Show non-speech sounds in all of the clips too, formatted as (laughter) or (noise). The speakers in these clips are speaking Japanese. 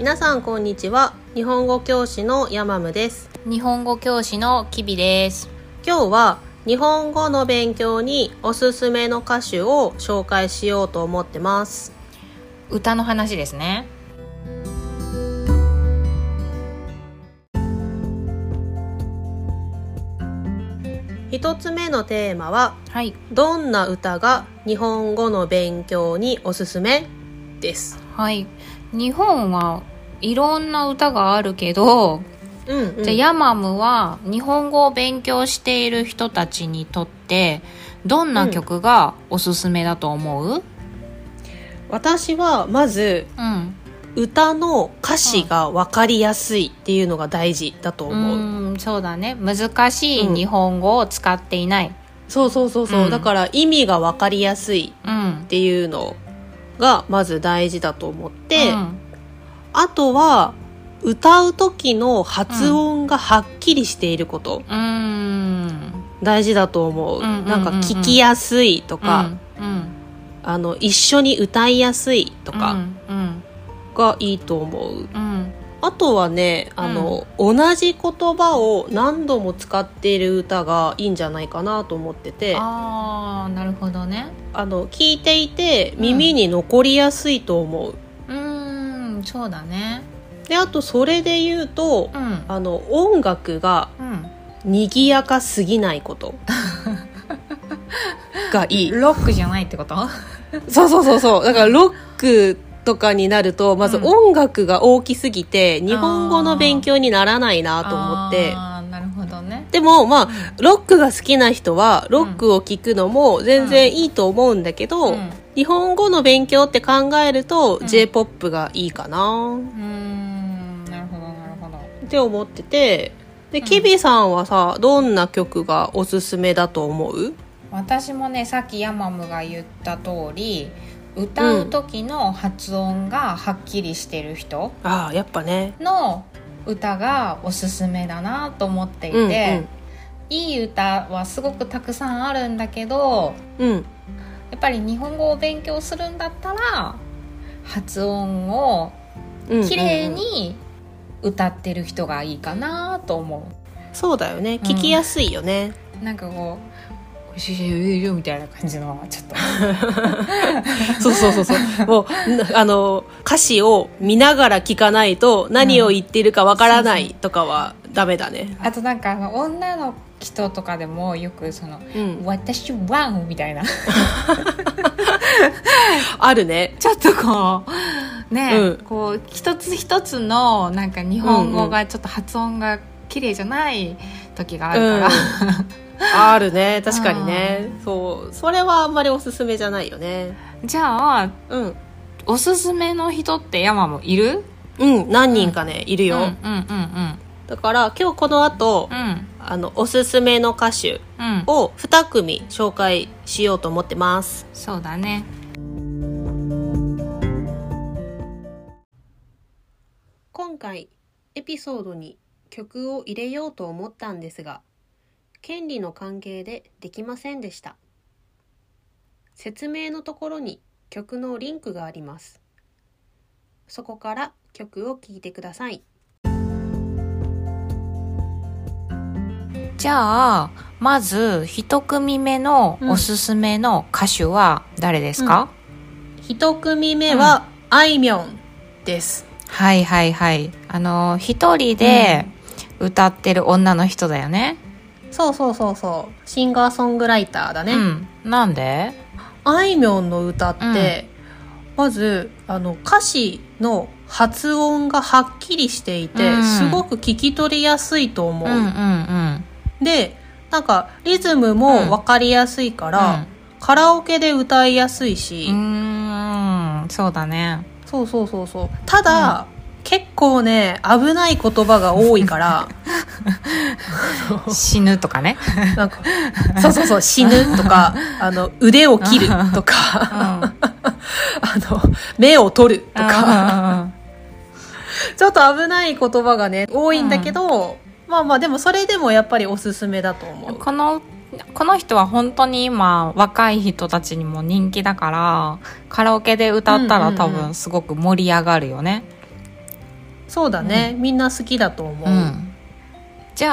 皆さんこんにちは。日本語教師のヤマムです。日本語教師のきびです。今日は日本語の勉強におすすめの歌手を紹介しようと思ってます。歌の話ですね。一つ目のテーマははい。どんな歌が日本語の勉強におすすめ？ですはい。日本はいろんな歌があるけど、うん、うん、じゃあヤマムは日本語を勉強している人たちにとってどんな曲がおすすめだと思う？私はまずうん。歌の歌詞が分かりやすいっていうのが大事だとう思う、んそうだね。難しい日本語を使っていない。そうそうそうそう、うん。だから意味が分かりやすいうんっていうのがまず大事だと思って、うん。あとは歌う時の発音がはっきりしていること、うん。大事だと思う,、うんうんうんうん。なんか聞きやすいとか、うん。あの一緒に歌いやすいととかうん。がいいと思う、うんあとはねあの、同じ言葉を何度も使っている歌がいいんじゃないかなと思ってて。あああなるほどね。の聞いていて耳に残りやすいと思う、うーんそうだね。であとそれで言うと、うん。あの音楽がうん。賑やかすぎないこと。(laughs) がいい。ロックじゃないってこと？そうそうそうそう。だからロックとかになるとまずうん。音楽が大きすぎて日本語の勉強にならないなと思って。なるほどね。でもまあロックが好きな人はロックを聴くのも全然いいと思うんだけど、うん。日本語の勉強って考えるとうん。J p o p がいいかな。うーん。なるほどなるほど。って思ってて。でうん。キビさんはさどんな曲がおすすめだと思う？私もねさっきヤマムが言った通り歌う時の発音がはっきりしてる人ああやっぱね。の歌がおすすめだなと思っていて、うんうん。いい歌はすごくたくさんあるんだけどうん。やっぱり日本語を勉強するんだったら発音をうん綺麗うん。うんに歌ってる人がいいかなと思そうだよね。聞きやすいよね、うなんかこう「シュシュシュシュみたいな感じのちょっと。(laughs) そうそうそうそう。もうなあの歌詞を見ながら聞かないと何を言っているかわからないとかはダメだね。あとなんかあの女の人とかでもよくそのうん「私は」みたいな。(laughs) あるね。ちょっとこうね、うん。こう一つ一つのなんか日本語がちょっと発音が綺麗じゃない時があるから、あるね。確かにね。そう。それはあんまりおすすめじゃないよね。じゃあうん。おすすめの人って山もいる？うん。何人かね、いるよ、うんうんうんだから今日この後、うん。うんあのおすすめの歌手うん。を2組紹介しようと思ってます。そうだね。今回エピソードに曲を入れようと思ったんですが権利の関係でできませんでした。説明のところに曲のリンクがあります。そこから曲を聴いてください。じゃあまず一組目のおすすめの歌手は誰ですか、1組目は、あいみょんです。はいはいはい。あの一人で歌ってる女の人だよねそうそうそうそう。シンガーソングライターだね、うん。なんで？あいみょんの歌って、まずあの歌詞の発音がはっきりしていて、うん。すごく聞き取りやすいと思う、うんうんうん。でなんかリズムも分かりやすいから、うん。カラオケで歌いやすいし、うーん。そうだね。そうそうそうそう。ただ、結構ね危ない言葉が多いから。(laughs) 死ぬとかね。なんかそうそうそう死ぬとかあの腕を切るとか。(laughs) あの目を取るとか。ちょっと危ない言葉がね多いんだけど、まあまあでもそれでもやっぱりおすすめだと思う。このこの人は本当に今若い人たちにも人気だからカラオケで歌ったら多うんうんうん。分すごく盛り上がるよね、そうだね、みんな好きだと思う、うん。じゃ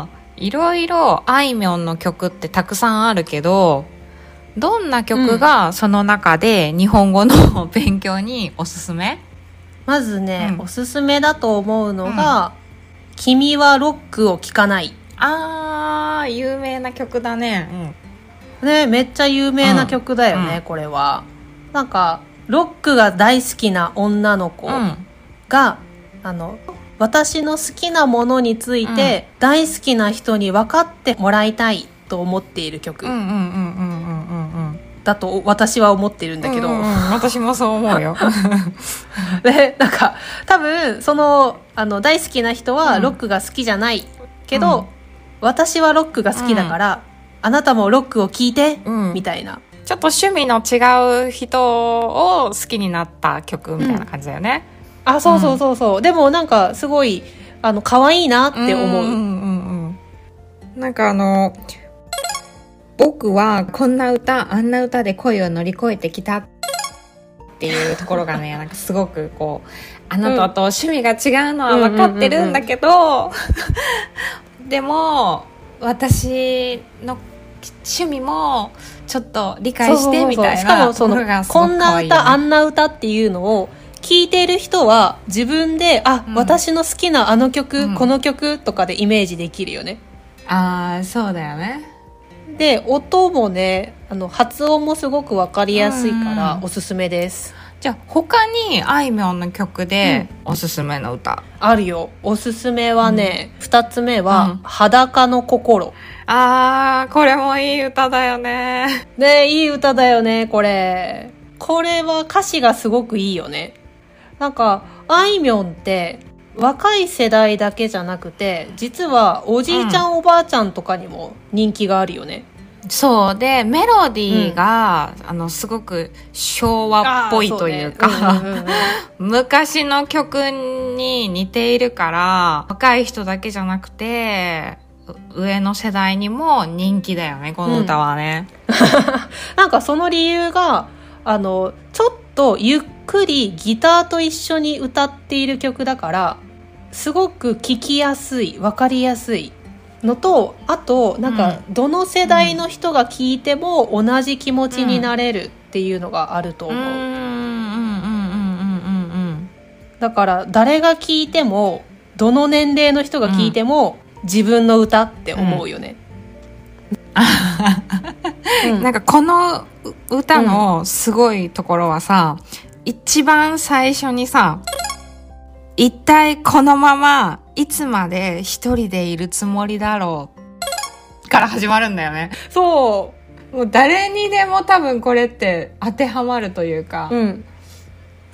あ、いろいろあいみょんの曲ってたくさんあるけど、どんな曲がその中で日本語の勉強におすすめ？まずね、うん。おすすめだと思うのが「君はロックを聴かない。あー、有名な曲だね。」ねめっちゃ有名な曲だよね、うん。これは。なんかロックが大好きな女の子うん。うん。が、あの私の好きなものについて、大好きな人に分かってもらいたいと思っている曲うんうんうんうんうんうん。うん。だと私は思ってるんだけど、うんうん私もそう思うよ。(laughs) でなんか多分そのあの大好きな人はうん。ロックが好きじゃないけど、うん。私はロックが好きだから、あなたもロックを聴いて、うん。みたいな。ちょっと趣味の違う人を好きになった曲みたいな感じだよね。あそうそうそうそう、でもなんかすごいあの可愛いなって思う、んうんうんうん。なんかあの、僕はこんな歌、あんな歌で恋を乗り越えてきたっていうところがね、(laughs) なんかすごくこう、あなたと趣味が違うのは分かってるんだけど、でも、私の趣味もちょっと理解してみたいしかなもそのとこんな歌あんな歌っていうのを聞いてる人は自分であ、うん。私の好きなあの曲、うん。この曲とかでイメージできるよね。ああ、そうだよね。で音もねあの発音もすごく分かりやすいからうん。おすすめです、じゃあ他にあいみょんの曲でおすすめの歌、あるよ。おすすめはね、二つ目は、うん。裸の心。あーこれもいい歌だよね。ねいい歌だよねこれ。これは歌詞がすごくいいよねなんかあいみょんって若い世代だけじゃなくて実はおじいちゃん、おばあちゃんとかにも人気があるよね。そう。でメロディーが、あのすごく昭和っぽいというか昔の曲に似ているから若い人だけじゃなくてう上の世代にも人気だよねこの歌はね、(laughs) なんかその理由があのとゆっくりギターと一緒に歌っている曲だからすごく聴きやすい分かりやすいのとあとなんかどの世代の人が聴いても同じ気持ちになれるっていうのがあると思う、だから誰が聴いてもどの年齢の人が聴いても、自分の歌って思うよね、うんなんかこのう歌のすごいところはさ、一番最初にさ、一体このままいつまで一人でいるつもりだろうから始まるんだよね。そうもう誰にでも多分これって当てはまるというか。うん。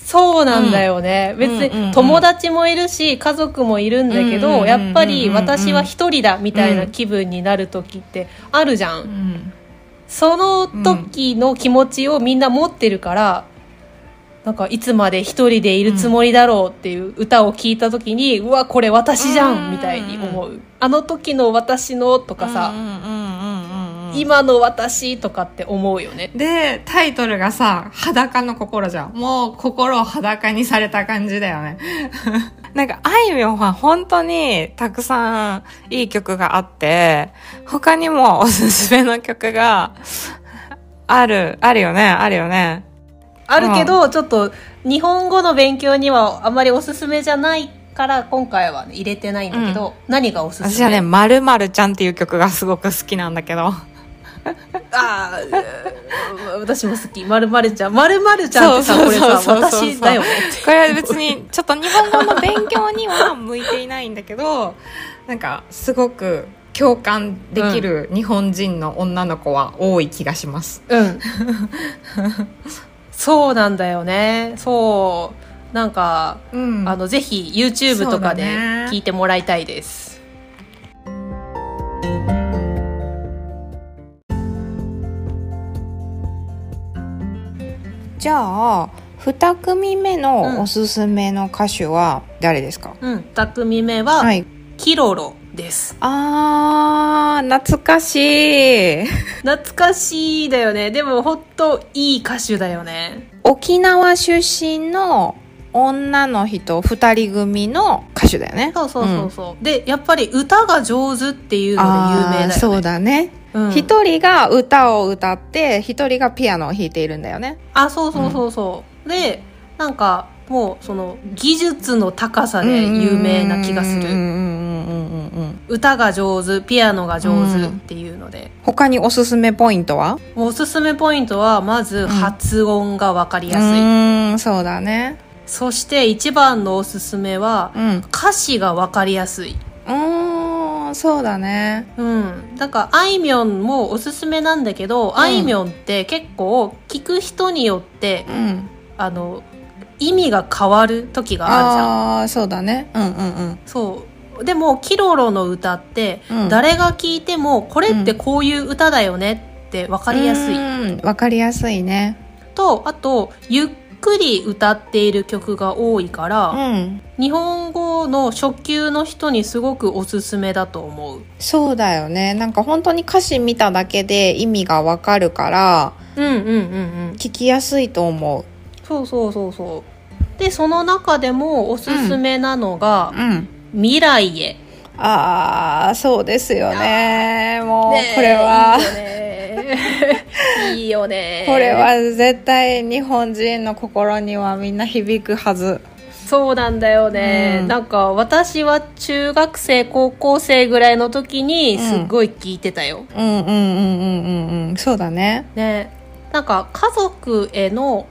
そうなんだよね。別うんうんうんに友達もいるし、家族もいるんだけど、うんうんうんうんうんやっぱり私は一人だみたいな気分になる時ってあるじゃん。うんその時の気持ちをみんな持ってるから、なんかいつまで一人でいるつもりだろうっていう歌を聞いた時に、うわ、これ私じゃうんんみたいに思う。あの時の私のとかさ、うんうんうんうんうんうん今の私とかって思うよね。で、タイトルがさ、裸の心じゃん。もう心を裸にされた感じだよね。(laughs) なんか、あいみょんは本当にたくさんいい曲があって、他にもおすすめの曲がある、あるよね、あるよね。あるけど、ちょっと日本語の勉強にはあまりおすすめじゃないから今回は、ね、入れてないんだけど、何がおすすめ？私はね、まるまるちゃんっていう曲がすごく好きなんだけど。あーうん私も好き。まるまるちゃん。まるまるちゃんってさ、そうこれさ、そうそうそうそう私だよ。これは別にちょっと日本語の勉強には向いていないんだけどなんかすごく共感できる日本人の女の子は多い気がします、うん。(laughs) そうなんだよね。そう。なんか、うんあの、ぜひ YouTube とかで聞いてもらいたいです。じゃあ2組目のおすすめの歌手は誰ですか、うん。二組目は、はいキロロです。あー懐かしい (laughs) 懐かしいだよね。でも、ほんといい歌手だよね。沖縄出身の女の人2人組の歌手だよねそうそうそうそう、でやっぱり歌が上手っていうので有名だよねそうだねうん。一、人が歌を歌って一人がピアノを弾いているんだよね。あそうそうそうそう、でなんかもうその技術の高さで有名な気がする。うんうんうんうんうんうん歌が上手ピアノが上手っていうので、他におすすめポイントは？おすすめポイントはまず発音が分かりやすい、うーんそうだね。そして一番のおすすめはうん。歌詞が分かりやすい。うーんそうだね。うん、だからあいみょんもおすすめなんだけど、あいみょんって結構聞く人によってうん。あの意味が変わる時があるじゃん。あそうだね。うんうんうん。そう。でもキロロの歌って、うん。誰が聞いてもこれってこういう歌だよねって分かりやすい、うん。わかりやすいね。とあとゆっくり歌っている曲が多いから、うん。日本語の初級の人にすごくおすすめだと思う。そうだよね。なんか本当に歌詞見ただけで意味がわかるからうんうんうんうん。聞きやすいと思う。そうそうそうそう。でその中でもおすすめなのがうん「未来へ」ああそうですよね。もうこれは、いいよね。(laughs) (laughs) これは絶対日本人の心にはみんな響くはずそうなんだよね、うん。なんか私は中学生高校生ぐらいの時にすっごい聞いてたよ、うんうんうんうんうんうん。そうだね。ね。なんか家族への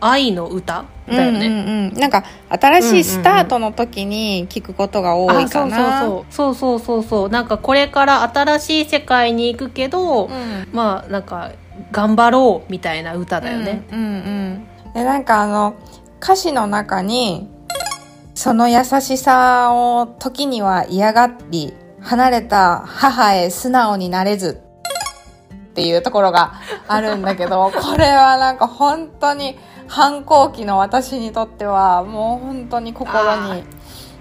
愛の歌だよね、うんうんうん、なんか新しいスタートの時に聞くことが多いかな、あそうそうそう。そうそうそうなんかこれから新しい世界に行くけど、うん。まあなんか頑張ろうみたいな歌だよね、うんうんうんでなんかあの歌詞の中にその優しさを時には嫌がり離れた母へ素直になれずっていうところがあるんだけど (laughs) これはなんか本当に反抗期の私にとってはもう本当に心に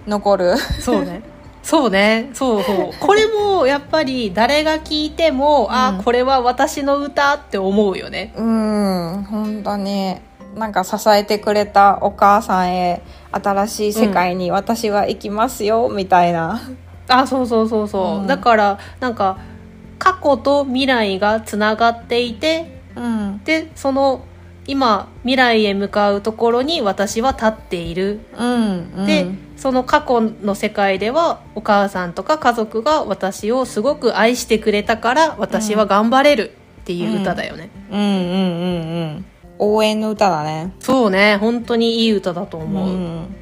残る。そうね。そうね。そうそう。これもやっぱり誰が聞いても、あうん。あこれは私の歌って思うよね。うん。本当になんか支えてくれたお母さんへ新しい世界に私は行きますよ、みたいな。あそうそうそうそう、うん。だからなんか過去と未来がつながっていてうん。でその今未来へ向かうところに私は立っている。うんで、その過去の世界ではお母さんとか家族が私をすごく愛してくれたから私は頑張れるっていう歌だよね、うんうんうんうん応援の歌だね。そうね本当にいい歌だと思う、ん。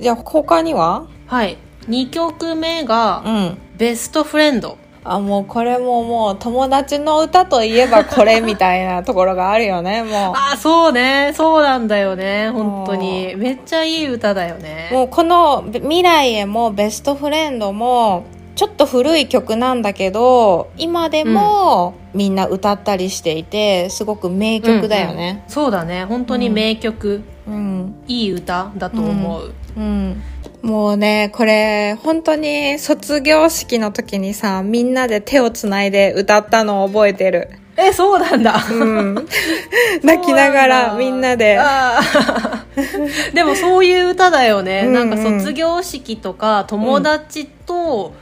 じゃあ他には？はい。2曲目がうん「ベストフレンド。あもうこれももう友達の歌といえば (laughs) これみたいなところがあるよねも」あそうね。そうなんだよね。本当に。めっちゃいい歌だようね。もうこの「未来へ」も「ベストフレンド」もちょっと古い曲なんだけど今でもみんな歌ったりしていてすごく名曲だよね。そうだね。本当に名曲、うん。いい歌だと思う、うん、もうねこれ本当に卒業式の時にさみんなで手をつないで歌ったのを覚えてる、えそうなんだ。うん、(laughs) 泣きながらみんなで。でもそういう歌だよね、うんうん。なんか卒業式とか友達と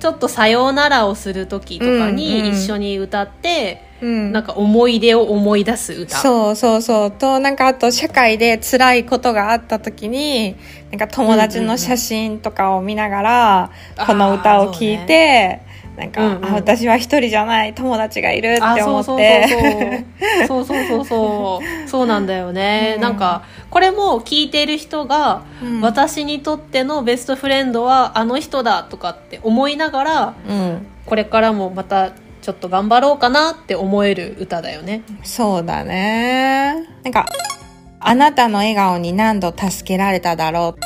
ちょっとさようならをする時とかうんうんに一緒に歌って、うん。なんか思い出を思い出す歌。そうそうそう。となんかあと社会で辛いことがあった時になんか友達の写真とかを見ながら、うんこの歌を聴いて、なんか、うんうんあ私は一人じゃない友達がいるって思って。そうそうそうそうそうなんだよね、うん。なんかこれも聞いてる人が、うん。私にとってのベストフレンドはあの人だとかって思いながらうん。これからもまたちょっと頑張ろうかなって思える歌だよね。そうだね。なんかあなたの笑顔に何度助けられただろう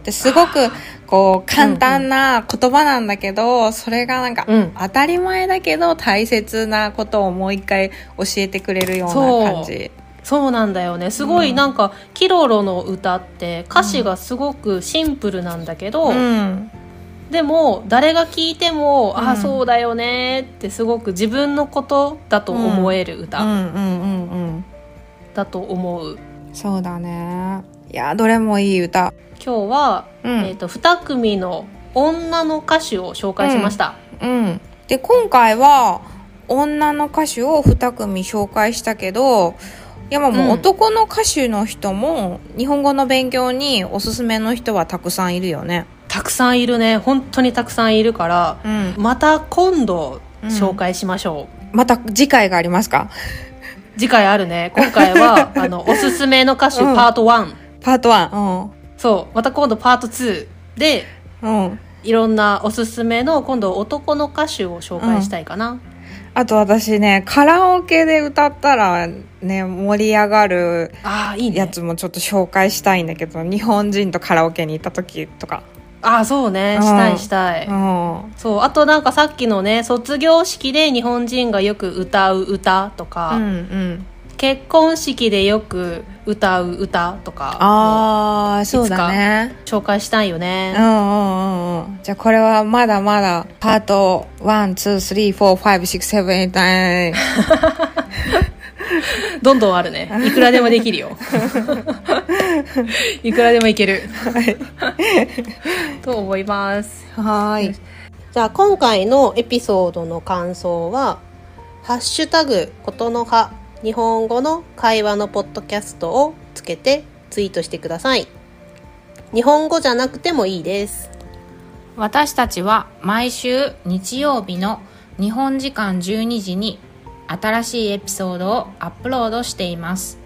ってすごくこう簡単な言葉なんだけど、それがなんかうん。当たり前だけど大切なことをもう一回教えてくれるような感じそうなんだよね。すごいうん。なんか、キロロの歌って歌詞がすごくシンプルなんだけど、うん。でも誰が聞いても、あうん。あそうだよねってすごく自分のことだと思える歌うんうんうんだと思う、そうだね。いやどれもいい歌。今日は、うん。えっ、と2組の女の歌手を紹介しました、うん。で今回は女の歌手を2組紹介したけどいやまあもううん。男の歌手の人も日本語の勉強におすすめの人はたくさんいるよね。たくさんいるね。本当にたくさんいるからうん。また今度紹介しましょう、また次回がありますか？次回あるね。今回は (laughs) あのおすすめの歌手うん。パート1、パート1そう。また今度パート2でうんうん。いろんなおすすめの今度男の歌手を紹介したいかな、あと私ねカラオケで歌ったらね盛り上がるああいいね。やつもちょっと紹介したいんだけど日本人とカラオケに行った時とか。ああそうね。うん。したいしたい、うん。そうあとなんかさっきのね卒業式で日本人がよく歌う歌とか、うんうん結婚式でよく歌う歌とかああそうだね。紹介したいようんね、うんうんうん。じゃあこれはまだまだパート123456789 (laughs) どんどんあるね。いくらでもできるよ。(laughs) いくらでもいける。と思います。はーい。じゃあ今回のエピソードの感想は「ハッシュタグことの葉日本語の会話のポッドキャスト」をつけてツイートしてください。日本語じゃなくてもいいです。私たちは毎週日曜日の日本時間12時に新しいエピソードをアップロードしています。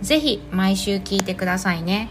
ぜひ毎週聞いてくださいね。